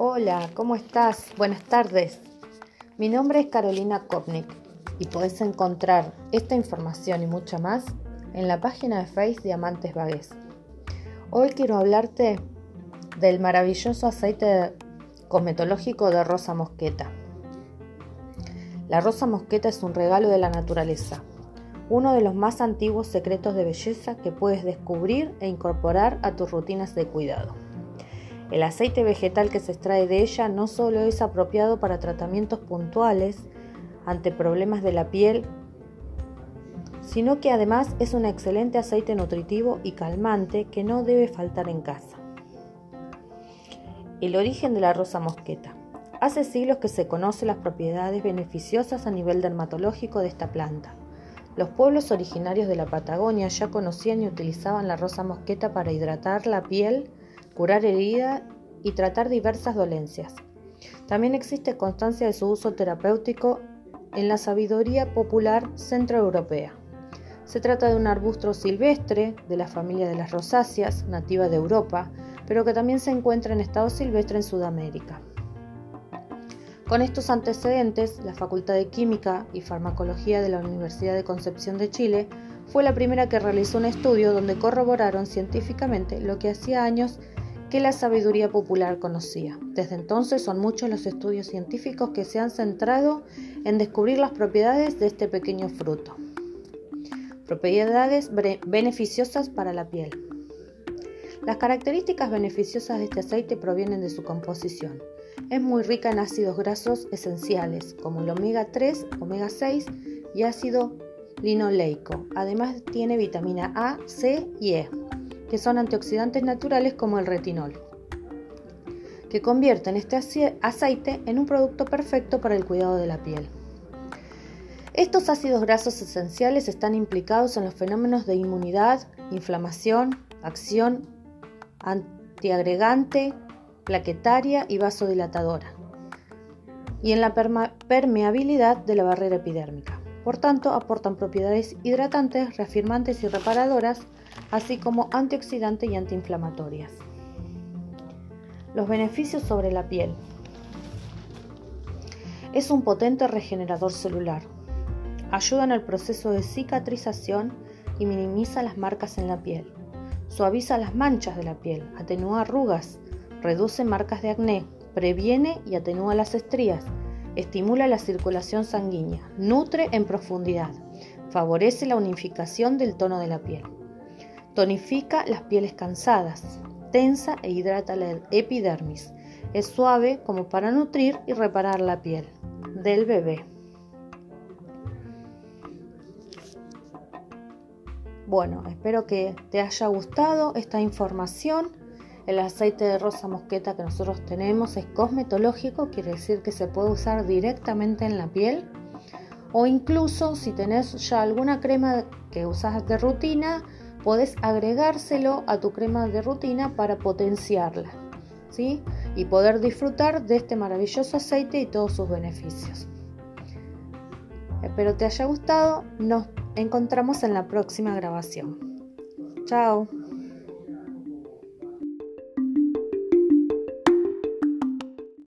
Hola, ¿cómo estás? Buenas tardes. Mi nombre es Carolina Kopnik y podés encontrar esta información y mucha más en la página de Face Diamantes Vagues. Hoy quiero hablarte del maravilloso aceite cosmetológico de rosa mosqueta. La rosa mosqueta es un regalo de la naturaleza, uno de los más antiguos secretos de belleza que puedes descubrir e incorporar a tus rutinas de cuidado. El aceite vegetal que se extrae de ella no solo es apropiado para tratamientos puntuales ante problemas de la piel, sino que además es un excelente aceite nutritivo y calmante que no debe faltar en casa. El origen de la rosa mosqueta. Hace siglos que se conocen las propiedades beneficiosas a nivel dermatológico de esta planta. Los pueblos originarios de la Patagonia ya conocían y utilizaban la rosa mosqueta para hidratar la piel curar heridas y tratar diversas dolencias. También existe constancia de su uso terapéutico en la sabiduría popular centroeuropea. Se trata de un arbusto silvestre de la familia de las rosáceas, nativa de Europa, pero que también se encuentra en estado silvestre en Sudamérica. Con estos antecedentes, la Facultad de Química y Farmacología de la Universidad de Concepción de Chile fue la primera que realizó un estudio donde corroboraron científicamente lo que hacía años que la sabiduría popular conocía. Desde entonces son muchos los estudios científicos que se han centrado en descubrir las propiedades de este pequeño fruto. Propiedades beneficiosas para la piel. Las características beneficiosas de este aceite provienen de su composición. Es muy rica en ácidos grasos esenciales como el omega 3, omega 6 y ácido linoleico. Además tiene vitamina A, C y E que son antioxidantes naturales como el retinol, que convierten este aceite en un producto perfecto para el cuidado de la piel. Estos ácidos grasos esenciales están implicados en los fenómenos de inmunidad, inflamación, acción antiagregante, plaquetaria y vasodilatadora, y en la permeabilidad de la barrera epidérmica. Por tanto, aportan propiedades hidratantes, reafirmantes y reparadoras así como antioxidantes y antiinflamatorias. Los beneficios sobre la piel. Es un potente regenerador celular. Ayuda en el proceso de cicatrización y minimiza las marcas en la piel. Suaviza las manchas de la piel, atenúa arrugas, reduce marcas de acné, previene y atenúa las estrías, estimula la circulación sanguínea, nutre en profundidad, favorece la unificación del tono de la piel. Tonifica las pieles cansadas, tensa e hidrata la epidermis. Es suave como para nutrir y reparar la piel del bebé. Bueno, espero que te haya gustado esta información. El aceite de rosa mosqueta que nosotros tenemos es cosmetológico, quiere decir que se puede usar directamente en la piel. O incluso si tenés ya alguna crema que usas de rutina, podés agregárselo a tu crema de rutina para potenciarla, ¿sí? Y poder disfrutar de este maravilloso aceite y todos sus beneficios. Espero te haya gustado, nos encontramos en la próxima grabación. Chao.